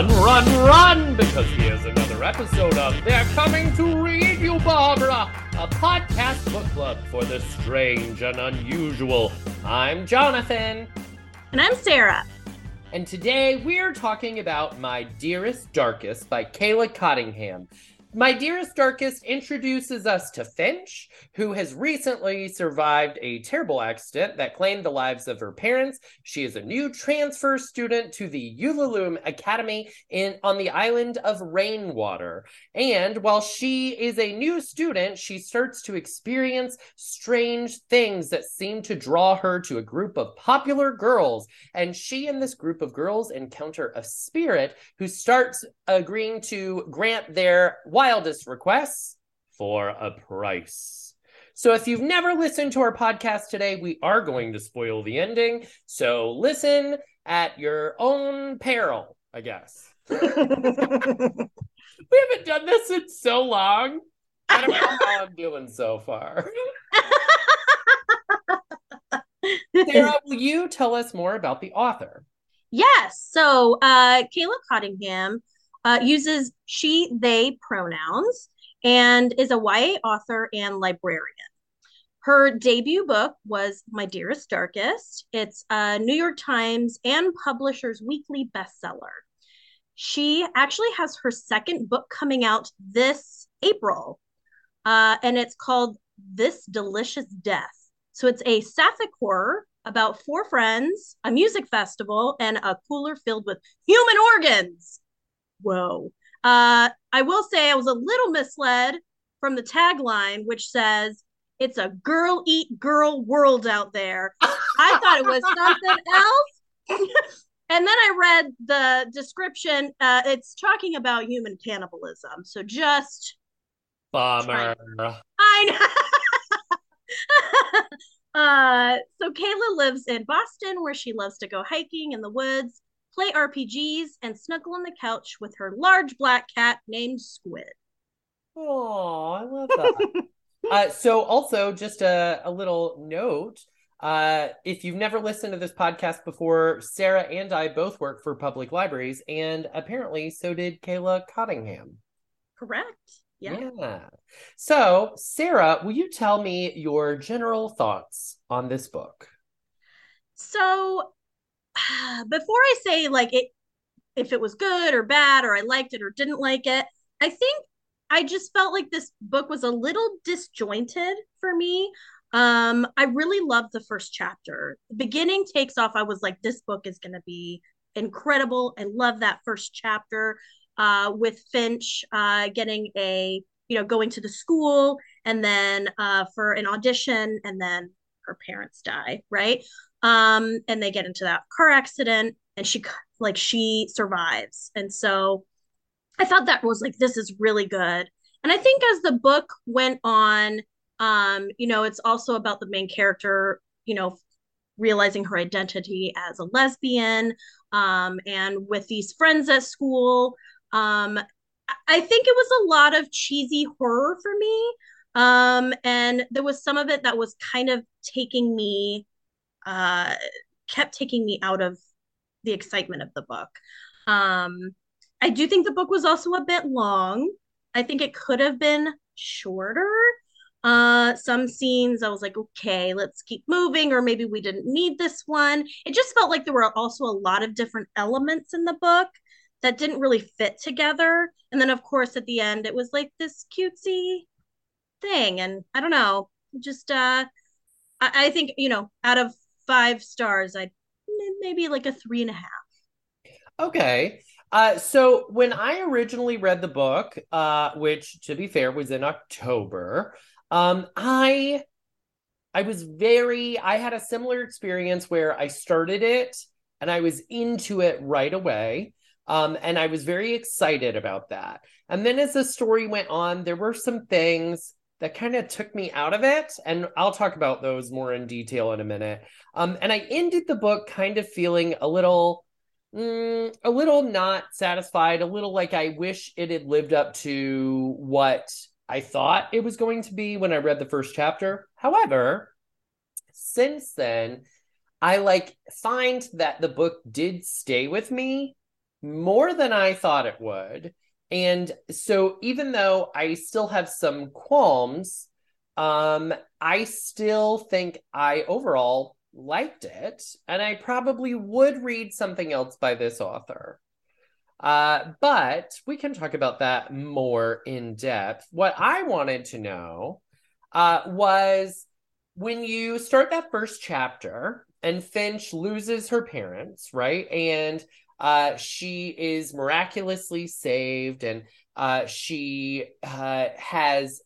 Run, run, run! Because here's another episode of They're Coming to Read You, Barbara, a podcast book club for the strange and unusual. I'm Jonathan. And I'm Sarah. And today we're talking about My Dearest Darkest by Kayla Cottingham. My Dearest Darkest introduces us to Finch, who has recently survived a terrible accident that claimed the lives of her parents. She is a new transfer student to the Ulalume Academy in on the island of Rainwater. And while she is a new student, she starts to experience strange things that seem to draw her to a group of popular girls. And she and this group of girls encounter a spirit who starts agreeing to grant their wildest requests for a price. So if you've never listened to our podcast today, we are going to spoil the ending. So listen at your own peril, I guess. we haven't done this in so long. I don't know how I'm doing so far. Sarah, will you tell us more about the author? Yes. So uh, Kayla Cottingham uh, uses she, they pronouns and is a YA author and librarian. Her debut book was My Dearest Darkest. It's a New York Times and Publishers Weekly bestseller. She actually has her second book coming out this April, uh, and it's called This Delicious Death. So it's a sapphic horror about four friends, a music festival, and a cooler filled with human organs. Whoa. Uh, I will say I was a little misled from the tagline, which says, It's a girl eat girl world out there. I thought it was something else. and then I read the description. Uh, it's talking about human cannibalism. So just. Bummer. I know. uh, so Kayla lives in Boston, where she loves to go hiking in the woods play RPGs, and snuggle on the couch with her large black cat named Squid. Oh, I love that. uh, so, also, just a, a little note uh, if you've never listened to this podcast before, Sarah and I both work for public libraries, and apparently so did Kayla Cottingham. Correct. Yeah. yeah. So, Sarah, will you tell me your general thoughts on this book? So, before I say like it if it was good or bad or I liked it or didn't like it, I think I just felt like this book was a little disjointed for me. Um, I really loved the first chapter. The beginning takes off. I was like, this book is going to be incredible. I love that first chapter uh, with Finch uh, getting a, you know, going to the school and then uh, for an audition and then her parents die, right? Um and they get into that car accident and she like she survives. And so i thought that was like this is really good. And i think as the book went on um you know it's also about the main character you know realizing her identity as a lesbian um and with these friends at school. Um i think it was a lot of cheesy horror for me. Um and there was some of it that was kind of taking me uh, kept taking me out of the excitement of the book. Um, I do think the book was also a bit long. I think it could have been shorter. Uh, some scenes I was like, okay, let's keep moving, or maybe we didn't need this one. It just felt like there were also a lot of different elements in the book that didn't really fit together. And then, of course, at the end, it was like this cutesy thing. And I don't know, just uh, I, I think you know, out of five stars, I'd maybe like a three and a half. Okay. Uh, so when I originally read the book, uh, which to be fair was in October, um, I I was very I had a similar experience where I started it and I was into it right away. Um, and I was very excited about that. And then as the story went on, there were some things that kind of took me out of it. And I'll talk about those more in detail in a minute. Um, and I ended the book kind of feeling a little, mm, a little not satisfied, a little like I wish it had lived up to what I thought it was going to be when I read the first chapter. However, since then, I like find that the book did stay with me more than I thought it would. And so even though I still have some qualms, um, I still think I overall liked it, and I probably would read something else by this author. Uh, but we can talk about that more in depth. What I wanted to know uh, was when you start that first chapter and Finch loses her parents, right? And uh, she is miraculously saved and uh, she uh, has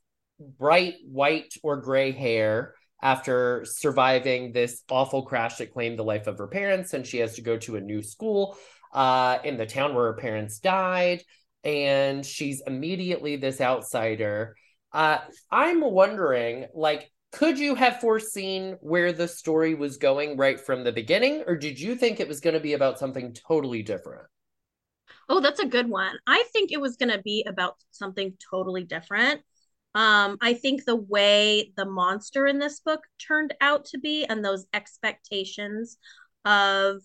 bright white or gray hair after surviving this awful crash that claimed the life of her parents and she has to go to a new school uh, in the town where her parents died. And she's immediately this outsider. Uh, i'm wondering like could you have foreseen where the story was going right from the beginning or did you think it was going to be about something totally different? Oh that's a good one. I think it was going to be about something totally different. Um, I think the way the monster in this book turned out to be and those expectations of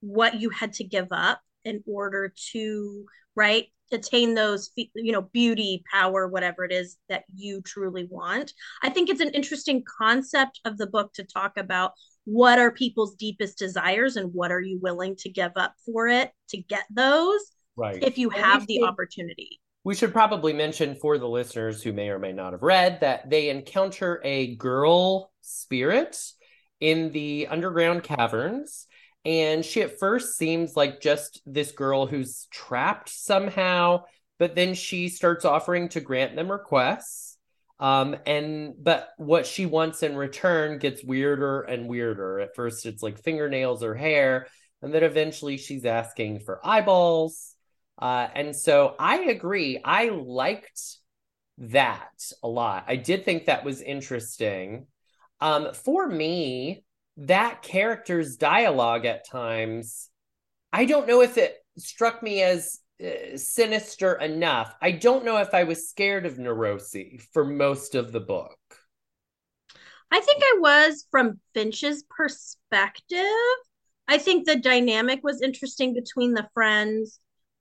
what you had to give up in order to, right, attain those, you know, beauty, power, whatever it is that you truly want. I think it's an interesting concept of the book to talk about what are people's deepest desires and what are you willing to give up for it to get those right if you have the opportunity we should probably mention for the listeners who may or may not have read that they encounter a girl spirit in the underground caverns. And she at first seems like just this girl who's trapped somehow, but then she starts offering to grant them requests. Um, and but what she wants in return gets weirder and weirder. At first, it's like fingernails or hair, and then eventually she's asking for eyeballs uh, and so I agree. I liked that a lot. I did think that was interesting. Um, for me, that character's dialogue at times, I don't know if it struck me as uh, sinister enough. I don't know if I was scared of Narosi for most of the book. I think I was from Finch's perspective. I think the dynamic was interesting between the friends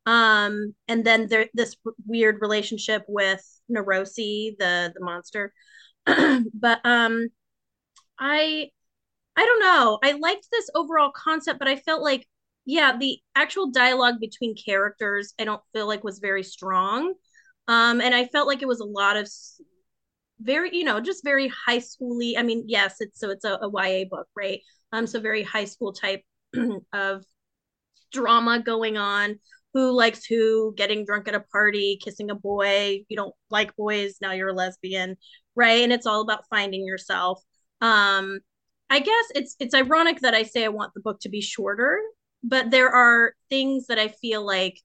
um and then there this weird relationship with Narosi the the monster but um I I don't know. I liked this overall concept but I felt like yeah the actual dialogue between characters I don't feel like was very strong. Um and I felt like it was a lot of very you know just very high schooly. I mean yes it's so it's a, a YA book right? Um so very high school type of drama going on. Who likes who, getting drunk at a party, kissing a boy, you don't like boys, now you're a lesbian, right? And it's all about finding yourself. Um, I guess it's it's ironic that I say I want the book to be shorter, but there are things that I feel like,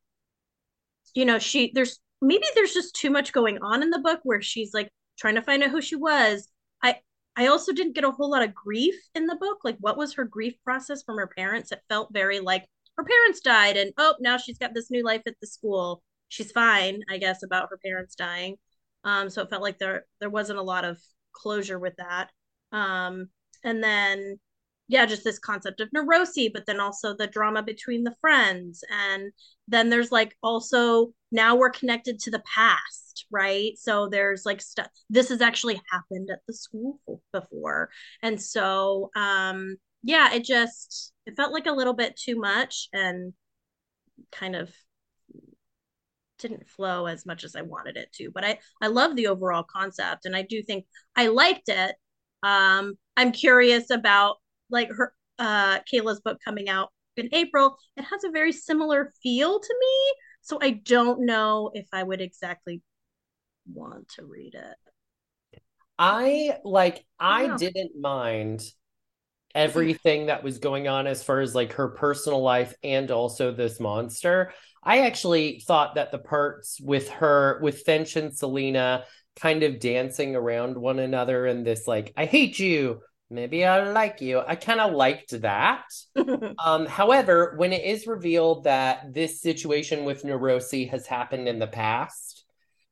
you know, she there's maybe there's just too much going on in the book where she's like trying to find out who she was. I I also didn't get a whole lot of grief in the book. Like, what was her grief process from her parents? It felt very like her parents died and oh now she's got this new life at the school she's fine i guess about her parents dying um so it felt like there there wasn't a lot of closure with that um and then yeah just this concept of neurosis but then also the drama between the friends and then there's like also now we're connected to the past right so there's like stuff this has actually happened at the school before and so um yeah, it just it felt like a little bit too much and kind of didn't flow as much as I wanted it to. But I I love the overall concept and I do think I liked it. Um I'm curious about like her uh Kayla's book coming out in April. It has a very similar feel to me, so I don't know if I would exactly want to read it. I like I, I didn't mind everything that was going on as far as like her personal life and also this monster. I actually thought that the parts with her, with Finch and Selena kind of dancing around one another and this like, I hate you, maybe I like you. I kind of liked that. um, however, when it is revealed that this situation with Narosi has happened in the past,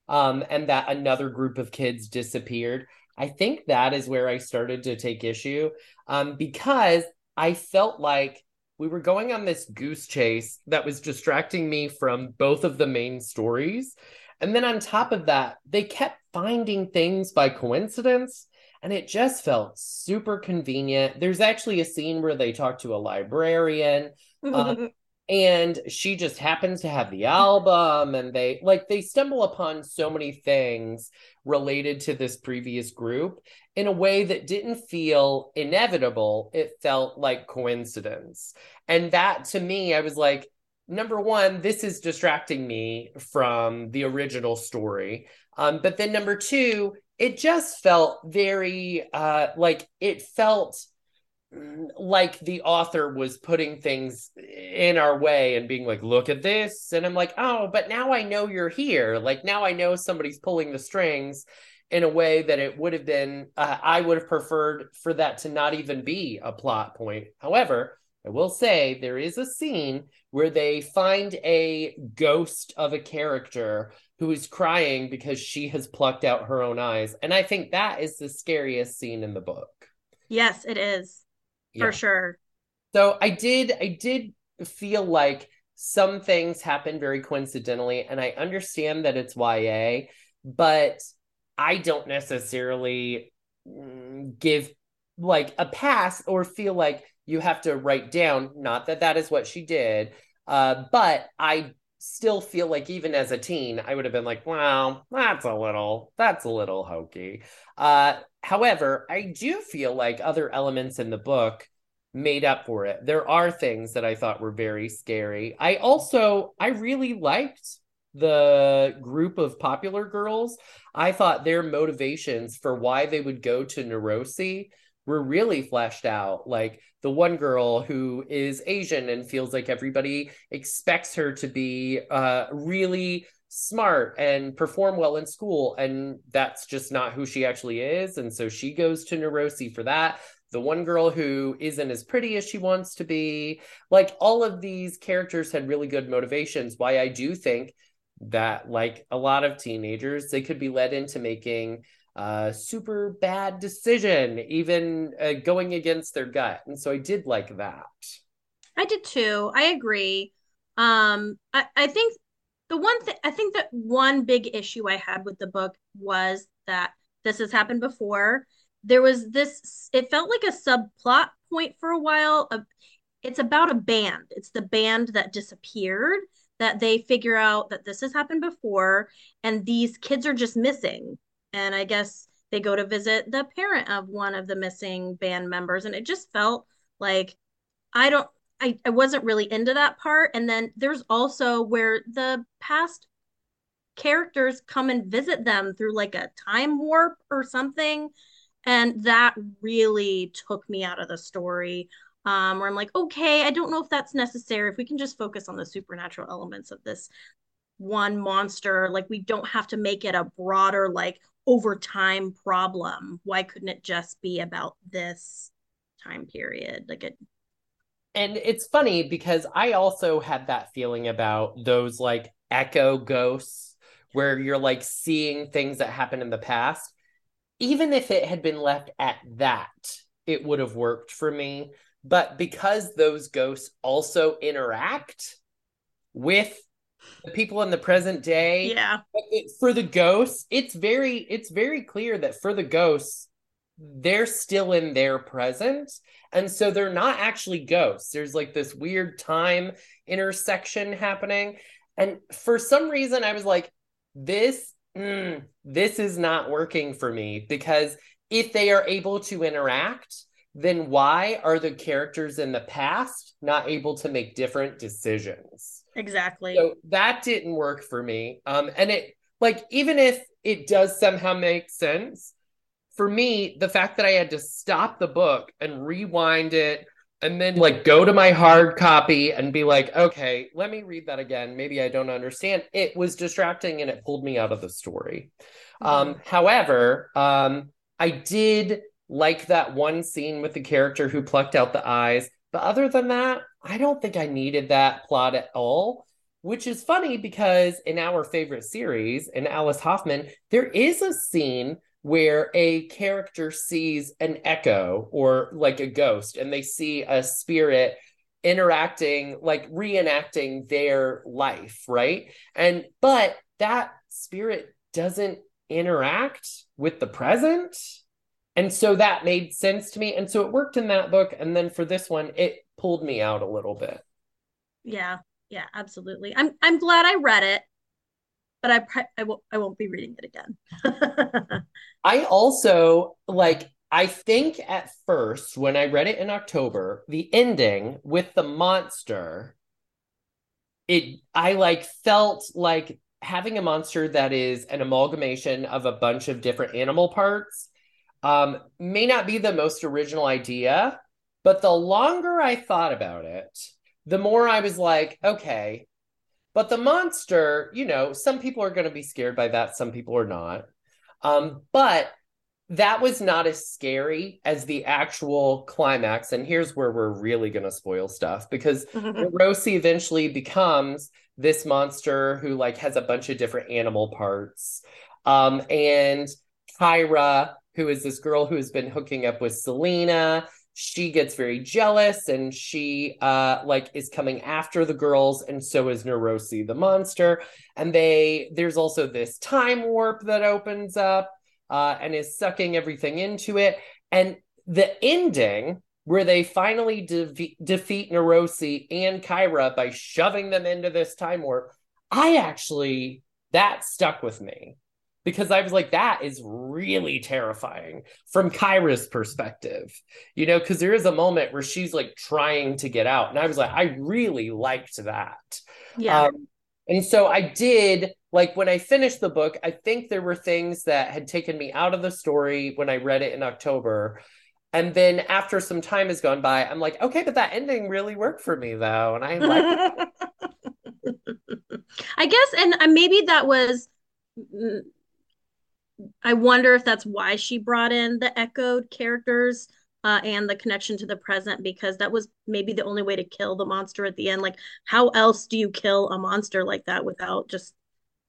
um, and that another group of kids disappeared, I think that is where I started to take issue um, because I felt like we were going on this goose chase that was distracting me from both of the main stories. And then on top of that, they kept finding things by coincidence and it just felt super convenient. There's actually a scene where they talk to a librarian. Uh, and she just happens to have the album and they like they stumble upon so many things related to this previous group in a way that didn't feel inevitable it felt like coincidence and that to me i was like number one this is distracting me from the original story um, but then number two it just felt very uh like it felt like the author was putting things in our way and being like, look at this. And I'm like, oh, but now I know you're here. Like now I know somebody's pulling the strings in a way that it would have been, uh, I would have preferred for that to not even be a plot point. However, I will say there is a scene where they find a ghost of a character who is crying because she has plucked out her own eyes. And I think that is the scariest scene in the book. Yes, it is for sure. So I did I did feel like some things happen very coincidentally and I understand that it's YA, but I don't necessarily mm, give like a pass or feel like you have to write down not that that is what she did uh, but i still feel like even as a teen i would have been like well that's a little that's a little hokey. Uh, however i do feel like other elements in the book made up for it. There are things that i thought were very scary. I also i really liked the group of popular girls. I thought their motivations for why they would go to Narosi were really fleshed out. Like the one girl who is Asian and feels like everybody expects her to be uh, really smart and perform well in school. And that's just not who she actually is. And so she goes to Narosi for that. The one girl who isn't as pretty as she wants to be. Like all of these characters had really good motivations. Why I do think that, like a lot of teenagers, they could be led into making uh, super bad decision, even uh, going against their gut. And so I did like that. I did too. I agree. Um, I, I think the one thing, I think that one big issue I had with the book was that this has happened before. There was this, it felt like a subplot point for a while. It's about a band, it's the band that disappeared that they figure out that this has happened before and these kids are just missing and I guess they go to visit the parent of one of the missing band members. And it just felt like I don't I, I wasn't really into that part. And then there's also where the past characters come and visit them through like a time warp or something. And that really took me out of the story. Um, where I'm like, okay, I don't know if that's necessary. If we can just focus on the supernatural elements of this one monster, like we don't have to make it a broader, like, over time problem why couldn't it just be about this time period? Like it and it's funny because i also had that feeling about those like echo ghosts where you're like seeing things that happened in the past. Even if it had been left at that it would have worked for me. But because those ghosts also interact with the people in the present day. Yeah. It, for the ghosts, it's very it's very clear that for the ghosts, they're still in their present. And so they're not actually ghosts. There's like this weird time intersection happening. And for some reason, I was like, this, mm, this is not working for me because if they are able to interact, then why are the characters in the past not able to make different decisions? Exactly. So that didn't work for me. Um, and it like even if it does somehow make sense, for me, the fact that I had to stop the book and rewind it and then like go to my hard copy and be like, okay, let me read that again. Maybe I don't understand. It was distracting and it pulled me out of the story. Mm-hmm. Um, however, um, I did like that one scene with the character who plucked out the eyes. But other than that, I don't think I needed that plot at all, which is funny because in our favorite series, in Alice Hoffman, there is a scene where a character sees an echo or like a ghost and they see a spirit interacting, like reenacting their life, right? And but that spirit doesn't interact with the present. And so that made sense to me. And so it worked in that book. And then for this one, it pulled me out a little bit. Yeah. Yeah, absolutely. I'm I'm glad I read it, but I I won't I won't be reading it again. I also like I think at first when I read it in October, the ending with the monster it I like felt like having a monster that is an amalgamation of a bunch of different animal parts um, may not be the most original idea, but the longer I thought about it, the more I was like, okay, but the monster, you know, some people are going to be scared by that, some people are not. Um, but that was not as scary as the actual climax. And here's where we're really going to spoil stuff because Rosie eventually becomes this monster who like has a bunch of different animal parts. Um, and Kyra, who is this girl who has been hooking up with Selena, she gets very jealous and she uh like is coming after the girls and so is Narosi the monster. And they there's also this time warp that opens up uh and is sucking everything into it. And the ending where they finally de- defeat Narosi and Kyra by shoving them into this time warp I actually that stuck with me because I was like, that is really terrifying from Kyra's perspective, you know, because there is a moment where she's like trying to get out. And I was like, I really liked that. Yeah. Um, and so I did, like, when I finished the book, I think there were things that had taken me out of the story when I read it in October. And then after some time has gone by, I'm like, okay, but that ending really worked for me though. And I like I guess, and uh, maybe that was I wonder if that's why she brought in the echoed characters uh, and the connection to the present because that was maybe the only way to kill the monster at the end. Like, how else do you kill a monster like that without just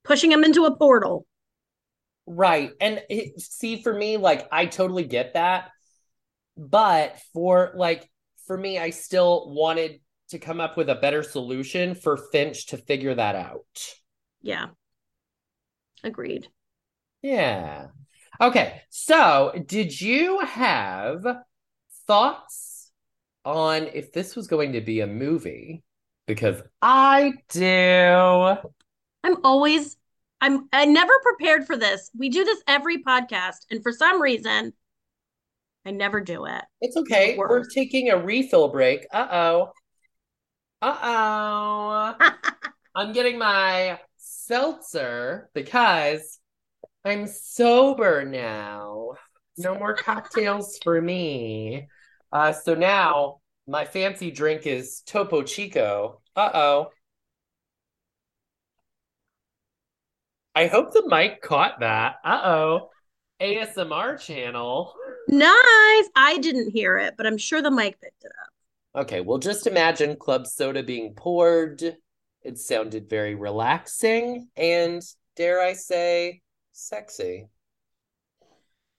pushing him into a portal? Right. And it, see, for me, like, I totally get that. But for like, for me, I still wanted to come up with a better solution for Finch to figure that out. Yeah. Agreed. Yeah. Okay. So, did you have thoughts on if this was going to be a movie? Because I do. I'm always I'm I never prepared for this. We do this every podcast and for some reason I never do it. It's okay. We're taking a refill break. Uh-oh. Uh-oh. I'm getting my seltzer because I'm sober now. No more cocktails for me. Uh, so now my fancy drink is Topo Chico. Uh oh. I hope the mic caught that. Uh oh. ASMR channel. Nice. I didn't hear it, but I'm sure the mic picked it up. Okay, well, just imagine club soda being poured. It sounded very relaxing and, dare I say, sexy.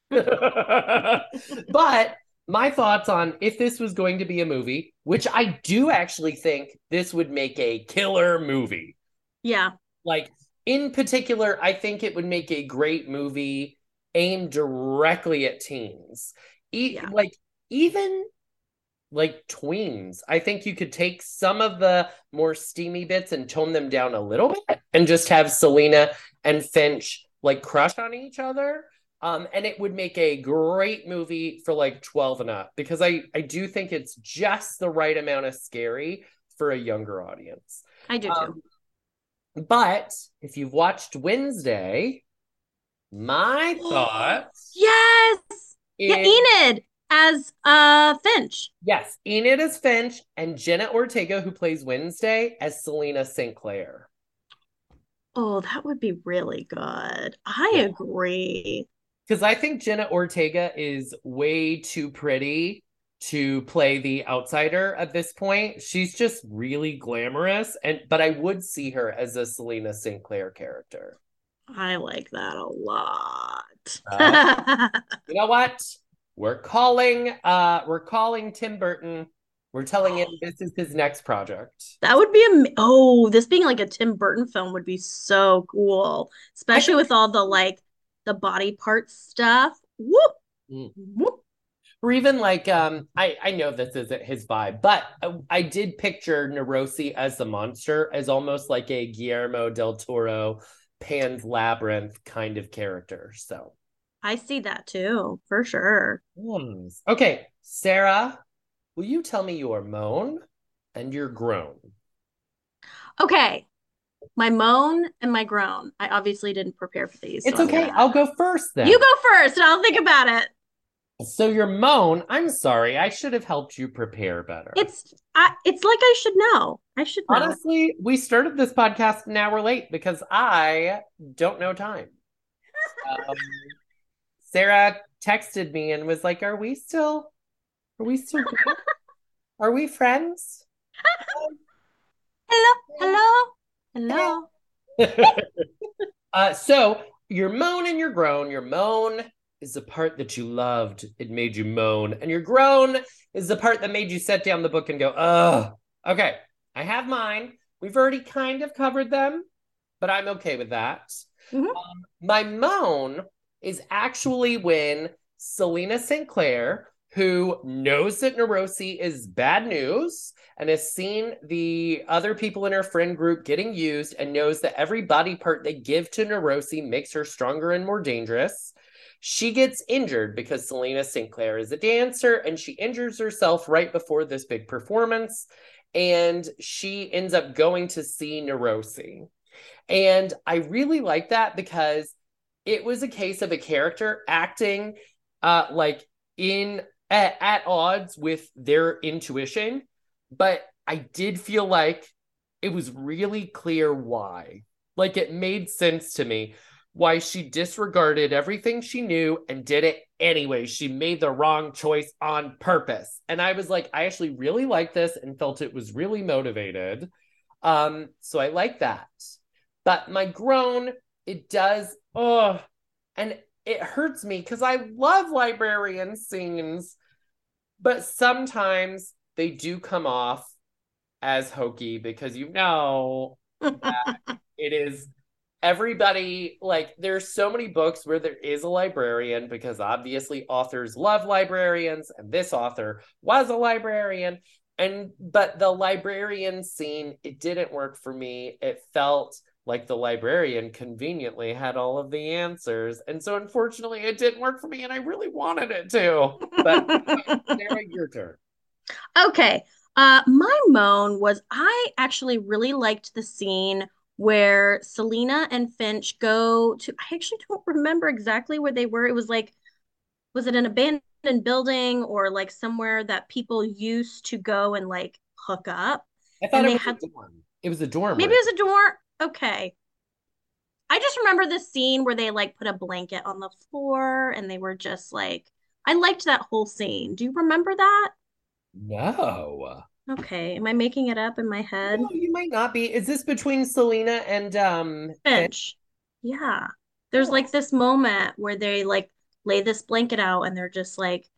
but my thoughts on if this was going to be a movie, which I do actually think this would make a killer movie. Yeah. Like in particular, I think it would make a great movie aimed directly at teens. E- yeah. Like even like tweens. I think you could take some of the more steamy bits and tone them down a little bit and just have Selena and Finch like crush on each other. Um, and it would make a great movie for like 12 and up because I, I do think it's just the right amount of scary for a younger audience. I do too. Um, but if you've watched Wednesday, my thoughts. Yes. Is, yeah, Enid as uh Finch. Yes, Enid as Finch and Jenna Ortega, who plays Wednesday, as Selena St. Clair. Oh, that would be really good. I yeah. agree. Because I think Jenna Ortega is way too pretty to play the outsider at this point. She's just really glamorous. And but I would see her as a Selena St. Clair character. I like that a lot. Uh, you know what? We're calling uh we're calling Tim Burton. We're telling him this is his next project. That would be a oh, this being like a Tim Burton film would be so cool, especially with all the like the body parts stuff. Whoop, mm. whoop. Or even like um, I I know this isn't his vibe, but I, I did picture Narosi as the monster as almost like a Guillermo del Toro Pan's Labyrinth kind of character. So I see that too, for sure. Okay, Sarah, will you tell me your moan and your groan? Okay. My moan and my groan. I obviously didn't prepare for these. It's so okay. Gonna... I'll go first then. You go first and I'll think about it. So your moan, I'm sorry. I should have helped you prepare better. It's I, it's like I should know. I should know. Honestly, we started this podcast an hour late because I don't know time. um, Sarah texted me and was like, "Are we still? Are we still? are we friends?" hello, hello, hello. uh, so your moan and your groan. Your moan is the part that you loved. It made you moan. And your groan is the part that made you set down the book and go, ugh. Okay, I have mine. We've already kind of covered them, but I'm okay with that. Mm-hmm. Um, my moan is actually when Selena St. Who knows that Narosi is bad news and has seen the other people in her friend group getting used and knows that every body part they give to Narosi makes her stronger and more dangerous she gets injured because Selena St. Clair is a dancer and she injures herself right before this big performance. And she ends up going to see Narosi. And I really like that because it was a case of a character acting uh, like in at, at odds with their intuition. But I did feel like it was really clear why. Like it made sense to me why she disregarded everything she knew and did it anyway. She made the wrong choice on purpose. And I was like, I actually really like this and felt it was really motivated. Um, so I like that. But my groan, it does, oh, and it hurts me because I love librarian scenes, but sometimes they do come off as hokey because you know that it is everybody like there's so many books where there is a librarian because obviously authors love librarians and this author was a librarian. And but the librarian scene it didn't work for me. It felt like the librarian conveniently had all of the answers and so unfortunately it didn't work for me and i really wanted it to but sarah your turn okay uh my moan was i actually really liked the scene where Selena and Finch go to I actually don't remember exactly where they were. It was like was it an abandoned building or like somewhere that people used to go and like hook up? I thought and it was had, a dorm. It was a dorm. Maybe it was a dorm. Okay. I just remember the scene where they like put a blanket on the floor and they were just like I liked that whole scene. Do you remember that? No. Okay. Am I making it up in my head? No, you might not be. Is this between Selena and um Finch? Yeah. There's oh. like this moment where they like lay this blanket out and they're just like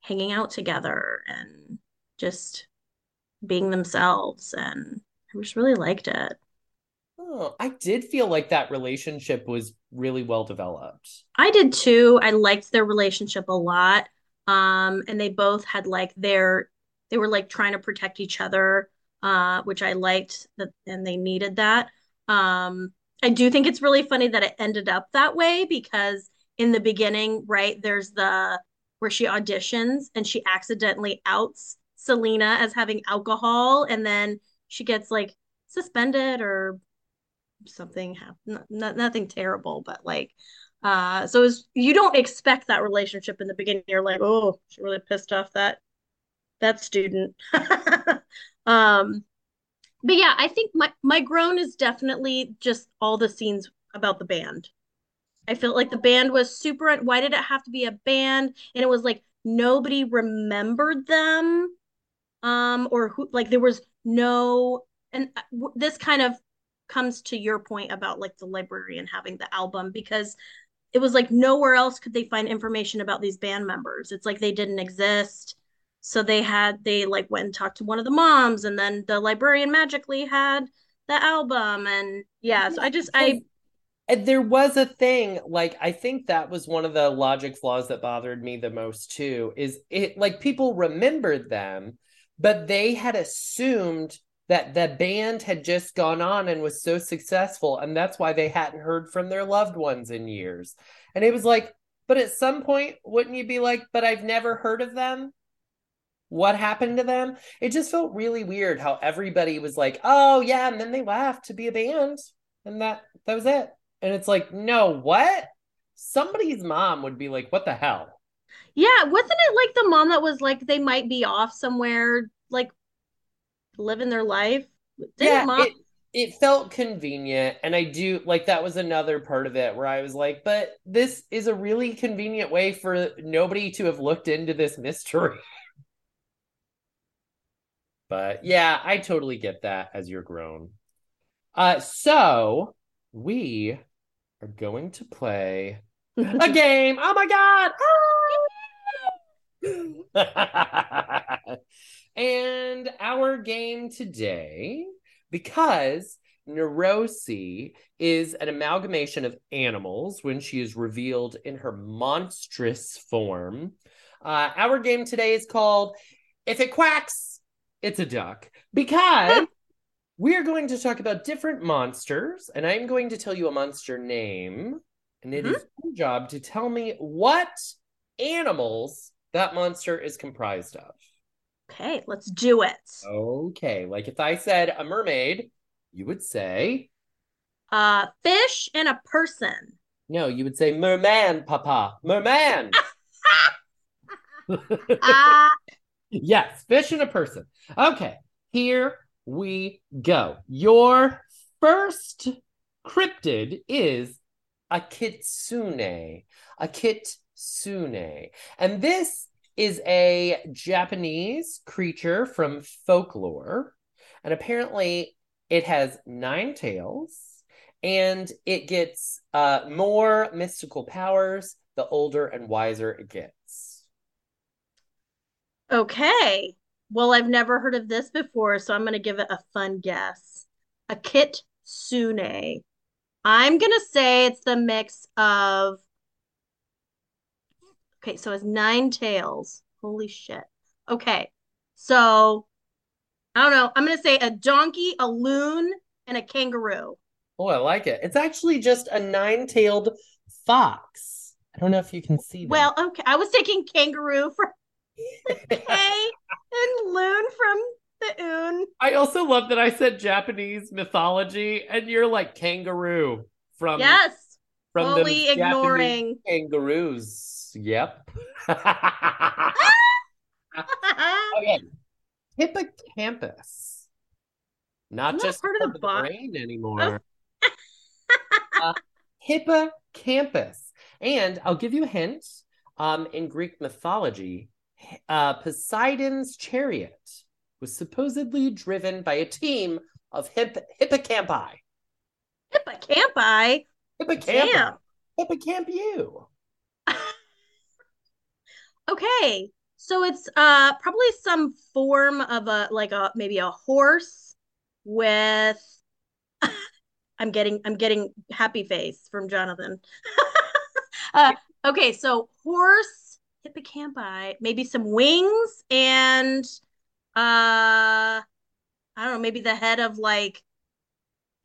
hanging out together and just being themselves and I just really liked it. Oh, I did feel like that relationship was really well developed. I did too. I liked their relationship a lot. Um, and they both had like their they were like trying to protect each other, uh, which I liked that, and they needed that. Um, I do think it's really funny that it ended up that way because in the beginning, right, there's the where she auditions and she accidentally outs Selena as having alcohol, and then she gets like suspended or something. Not, nothing terrible, but like uh so was you don't expect that relationship in the beginning you're like oh she really pissed off that that student. um, but yeah, I think my my groan is definitely just all the scenes about the band. I felt like the band was super. Why did it have to be a band? And it was like nobody remembered them, um, or who like there was no. And uh, this kind of comes to your point about like the librarian having the album because it was like nowhere else could they find information about these band members. It's like they didn't exist So they had they like went and talked to one of the moms, and then the librarian magically had the album, and yeah. So I just I there was a thing like i think that was one of the logic flaws that bothered me the most too is it like people remembered them but they had assumed that the band had just gone on and was so successful and that's why they hadn't heard from their loved ones in years and it was like but at some point wouldn't you be like but i've never heard of them what happened to them it just felt really weird how everybody was like oh yeah and then they left to be a band and that that was it and it's like, no, what? Somebody's mom would be like, what the hell? Yeah, wasn't it like the mom that was like they might be off somewhere, like living their life? Didn't yeah, mom- it, it felt convenient. And I do like that was another part of it where I was like, but this is a really convenient way for nobody to have looked into this mystery. but yeah, I totally get that as your groan. Uh, so we are going to play a game. Oh my god! and our game today, because Narosi is an amalgamation of animals when she is revealed in her monstrous form. Uh, our game today is called If It Quacks, It's a Duck. Because we are going to talk about different monsters, and I'm going to tell you a monster name, and it mm-hmm. is your job to tell me what animals that monster is comprised of. Okay, let's do it. Okay, like if I said a mermaid, you would say uh fish and a person. No, you would say merman, papa. Merman. uh... yes, fish and a person. Okay, here we go. Your first cryptid is a kitsune. A kitsune. And this is a Japanese creature from folklore. And apparently it has nine tails and it gets uh, more mystical powers the older and wiser it gets. Okay. Well, I've never heard of this before, so I'm going to give it a fun guess. A kitsune. I'm going to say it's the mix of. Okay, so it's nine tails. Holy shit. Okay, so I don't know. I'm going to say a donkey, a loon, and a kangaroo. Oh, I like it. It's actually just a nine tailed fox. I don't know if you can see that. Well, okay. I was taking kangaroo for K and Loon from the Oon. I also love that I said Japanese mythology and you're like kangaroo from Yes. From fully ignoring kangaroos. Yep. okay. Hippocampus. Not I'm just part of the, the brain anymore. uh, hippocampus. And I'll give you a hint. Um, in Greek mythology, uh, Poseidon's chariot was supposedly driven by a team of hip- hippocampi. Hippocampi? Hippocampi. Damn. Hippocamp you. Okay. So it's uh probably some form of a like a maybe a horse with I'm getting I'm getting happy face from Jonathan. uh okay, so horse hippocampi, maybe some wings, and uh, I don't know, maybe the head of like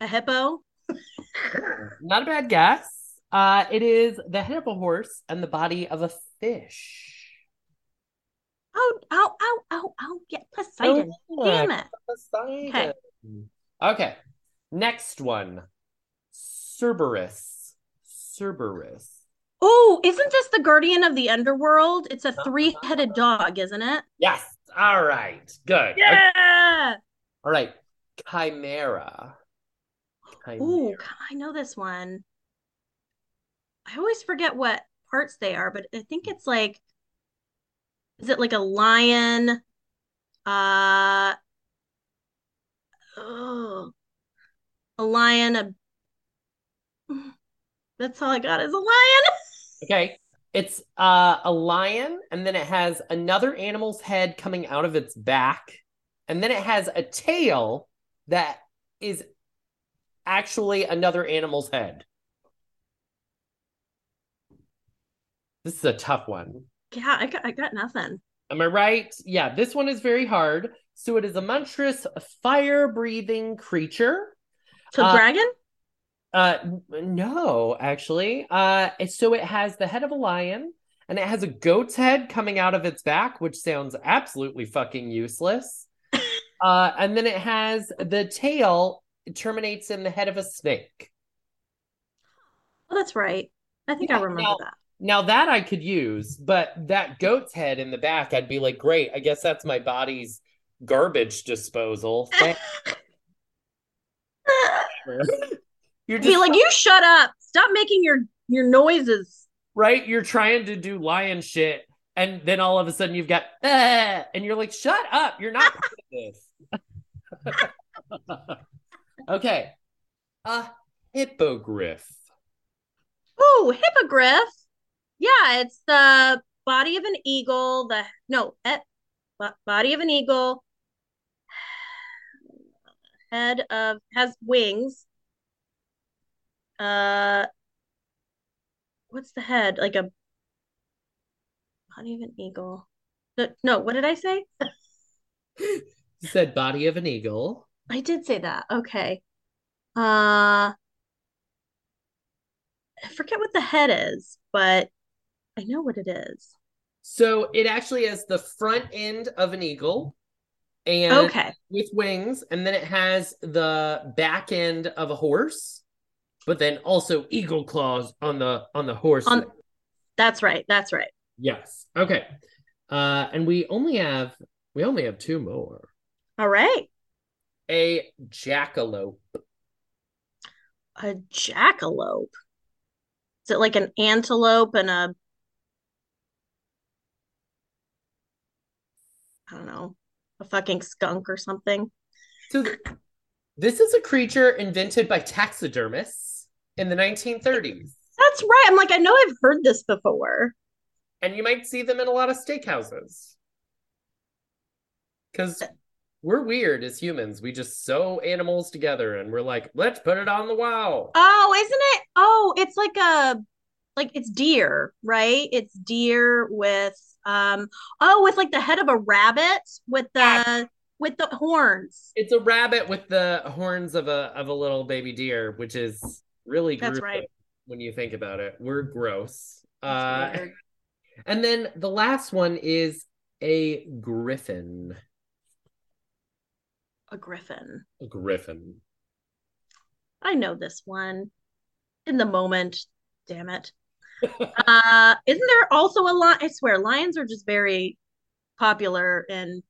a hippo. Not a bad guess. Uh, it is the head of a horse and the body of a fish. Oh, oh, oh, oh, oh, yeah, Poseidon. Oh, Damn it. Poseidon. Okay. okay. Next one. Cerberus. Cerberus. Oh, isn't this the guardian of the underworld? It's a uh-huh. three-headed dog, isn't it? Yes. All right. Good. Yeah. All right. Chimera. Chimera. I know this one. I always forget what parts they are, but I think it's like is it like a lion? Uh oh, a lion, a that's all I got is a lion. Okay. It's uh, a lion, and then it has another animal's head coming out of its back, and then it has a tail that is actually another animal's head. This is a tough one. Yeah, I got I got nothing. Am I right? Yeah, this one is very hard. So it is a monstrous fire breathing creature. So Uh, dragon? Uh no, actually. Uh so it has the head of a lion and it has a goat's head coming out of its back, which sounds absolutely fucking useless. uh and then it has the tail terminates in the head of a snake. Oh, that's right. I think Yeah, I remember now- that. Now that I could use, but that goat's head in the back, I'd be like, great, I guess that's my body's garbage disposal. You're Be like, you shut up. Stop making your your noises. right. You're trying to do lion shit, and then all of a sudden you've got, "Ah," and you're like, shut up. You're not this. okay. A hippogriff. Ooh, hippogriff. Yeah, it's the body of an eagle. The no, eh, bo- body of an eagle. Head of has wings. Uh, what's the head? Like a body of an eagle. No, no, what did I say? You said body of an eagle. I did say that. Okay. Uh, I forget what the head is, but I know what it is. So it actually has the front end of an eagle and Okay. with wings, and then it has the back end of a horse, but then also eagle claws on the on the horse. On that's right. That's right. yes. Okay. Uh and we only have we only have two more. All right. A jackalope. A jackalope. Is it like an antelope and a I don't know, a fucking skunk or something? So th- this is a creature invented by taxidermists in the 1930s. That's right. I'm like, I know I've heard this before. and you might see them in a lot of steakhouses. Because we're weird as humans. We just sew animals together and we're like, let's put it on the wall. Oh, isn't it? Oh, it's like a like it's deer, right? It's deer with um oh, with like the head of a rabbit with the Yes. with the horns. It's a rabbit with the horns of a of a little baby deer, which is really That's right. when you think about it. We're gross. That's Uh, weird. and then the last one is a griffin. A griffin. A griffin. I know this one. In the moment. Damn it. Uh isn't there also a lion? I swear, lions are just very popular in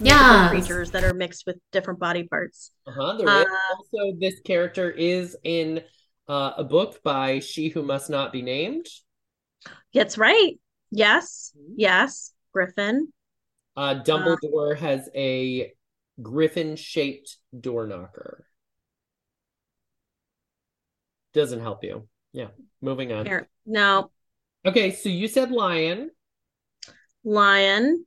mythical Yes. creatures that are mixed with different body parts. Uh-huh. There is Uh, also this character is in uh, a book by She Who Must Not Be Named. That's right. Yes. Mhm. Yes. Griffin. Uh, Dumbledore has a griffin-shaped door knocker. Doesn't help you. Yeah. Moving on. Here. No. Okay, so you said lion. Lion.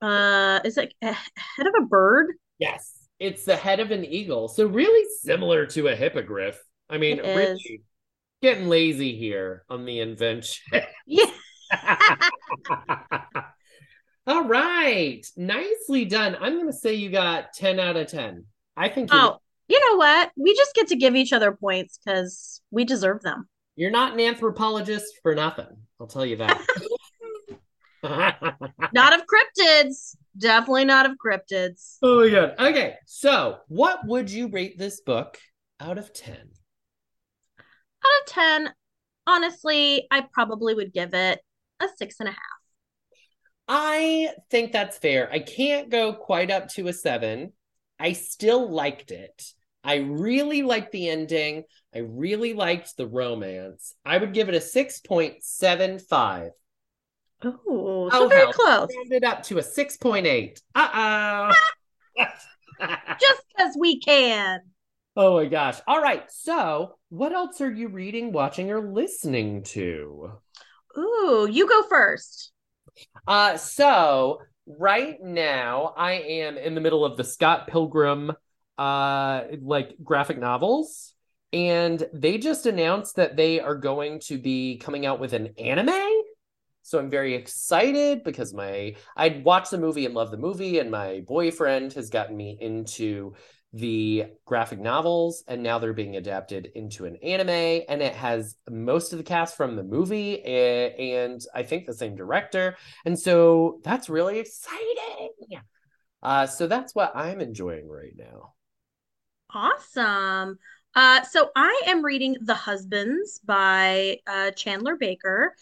Uh, is it a head of a bird? Yes. It's the head of an eagle. So really similar to a hippogriff. I mean, It is. really getting lazy here on the invention. Yeah. All right. Nicely done. I'm going to say you got 10 out of 10. I think you Oh, you know what? We just get to give each other points because we deserve them. you're not an anthropologist for nothing. I'll tell you that. Not of cryptids. Definitely not of cryptids. oh my god. Okay. So, what would you rate this book out of 10? Out of 10, honestly, I probably would give it a six and a half. I think that's fair. I can't go quite up to a seven. I still liked it. I really liked the ending. I really liked the romance. I would give it a 6.75. Oh, Oh, so very hell. close. Rounded up to a 6.8. Uh oh. Just because we can. Oh my gosh. All right. So, what else are you reading, watching, or listening to? Ooh, you go first. Uh, so right now I am in the middle of the Scott Pilgrim uh like graphic novels and they just announced that they are going to be coming out with an anime. So i'm very excited because my i watched the movie and loved the movie and my boyfriend has gotten me into the graphic novels and now they're being adapted into an anime and it has most of the cast from the movie and, i think the same director and so that's really exciting. Uh, so that's what i'm enjoying right now. Awesome. Uh, so i am reading the husbands by uh, chandler baker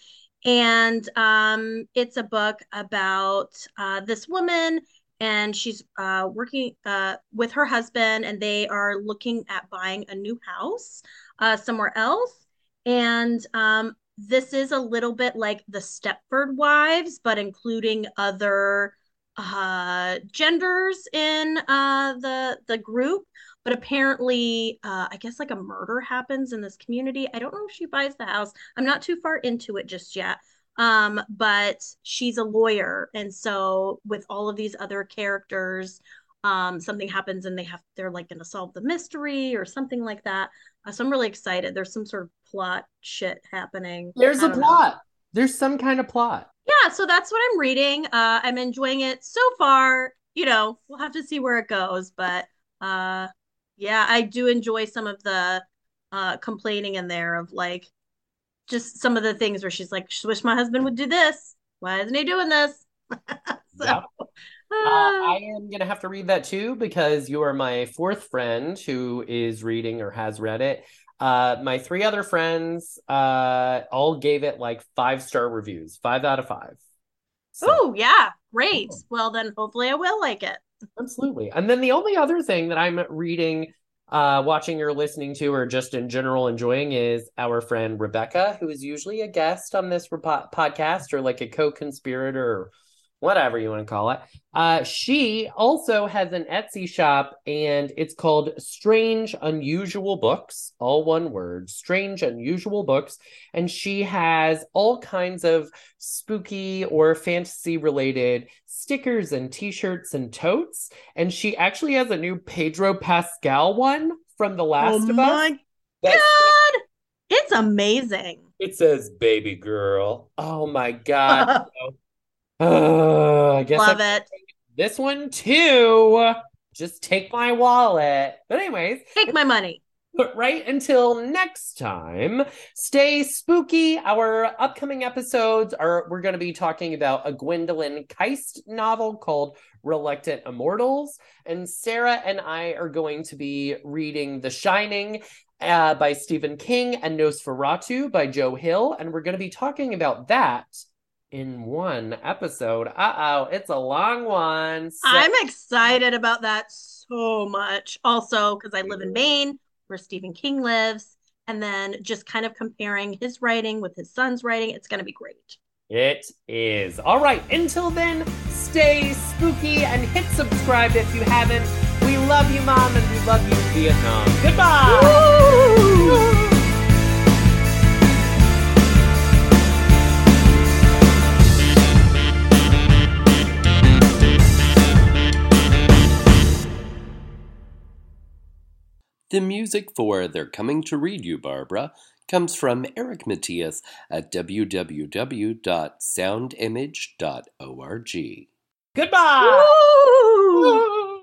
and um, it's a book about uh, this woman and she's uh, working uh, with her husband and they are looking at buying a new house uh, somewhere else. And um, this is a little bit like the stepford wives but including other uh, genders in uh, the the group. But apparently uh, i guess like a murder happens in this community. I don't know if she buys the house. I'm not too far into it just yet um but she's a lawyer and so with all of these other characters um something happens and they have they're like going to solve the mystery or something like that. Uh, so i'm really excited. There's some sort of plot shit happening. There's a plot know. there's some kind of plot. Yeah so that's what i'm reading. Uh i'm enjoying it so far. You know we'll have to see where it goes but uh yeah i do enjoy some of the uh complaining in there of like just some of the things where she's like, "Wish my husband would do this. Why isn't he doing this?" so, yeah. uh, I am gonna have to read that too because you are my fourth friend who is reading or has read it. Uh, my three other friends uh, all gave it like five star reviews, five out of five. So. Oh yeah, great. Well then, hopefully I will like it. Absolutely. And then the only other thing that I'm reading uh, watching or listening to, or just in general enjoying, is our friend Rebecca, who is usually a guest on this rep- podcast or like a co conspirator or whatever you want to call it. Uh, she also has an Etsy shop and it's called Strange Unusual Books, all one word, Strange Unusual Books. And she has all kinds of spooky or fantasy related stickers and t-shirts and totes. And she actually has a new Pedro Pascal one from The Last oh of Us. God! It's amazing. It says baby girl. Oh my god. Uh, I guess love I- it. This one too. Just take my wallet. But anyways, take my money. But right until next time, stay spooky. Our upcoming episodes are we're going to be talking about a Gwendolyn Kiste novel called Reluctant Immortals, and Sara and I are going to be reading The Shining uh, by Stephen King and NOS4A2 by Joe Hill, and we're going to be talking about that in one episode. Uh oh, it's a long one. So- I'm excited about that so much. Also, because I live in Maine, where Stephen King lives, and then just kind of comparing his writing with his son's writing. It's going to be great. It is. All right, until then, stay spooky and hit subscribe if you haven't. We love you, Mom, and we love you, Vietnam. Goodbye. Woo! The music for They're Coming to Read You, Barbara comes from Eric Matyas at www.soundimage.org. Goodbye! Woo!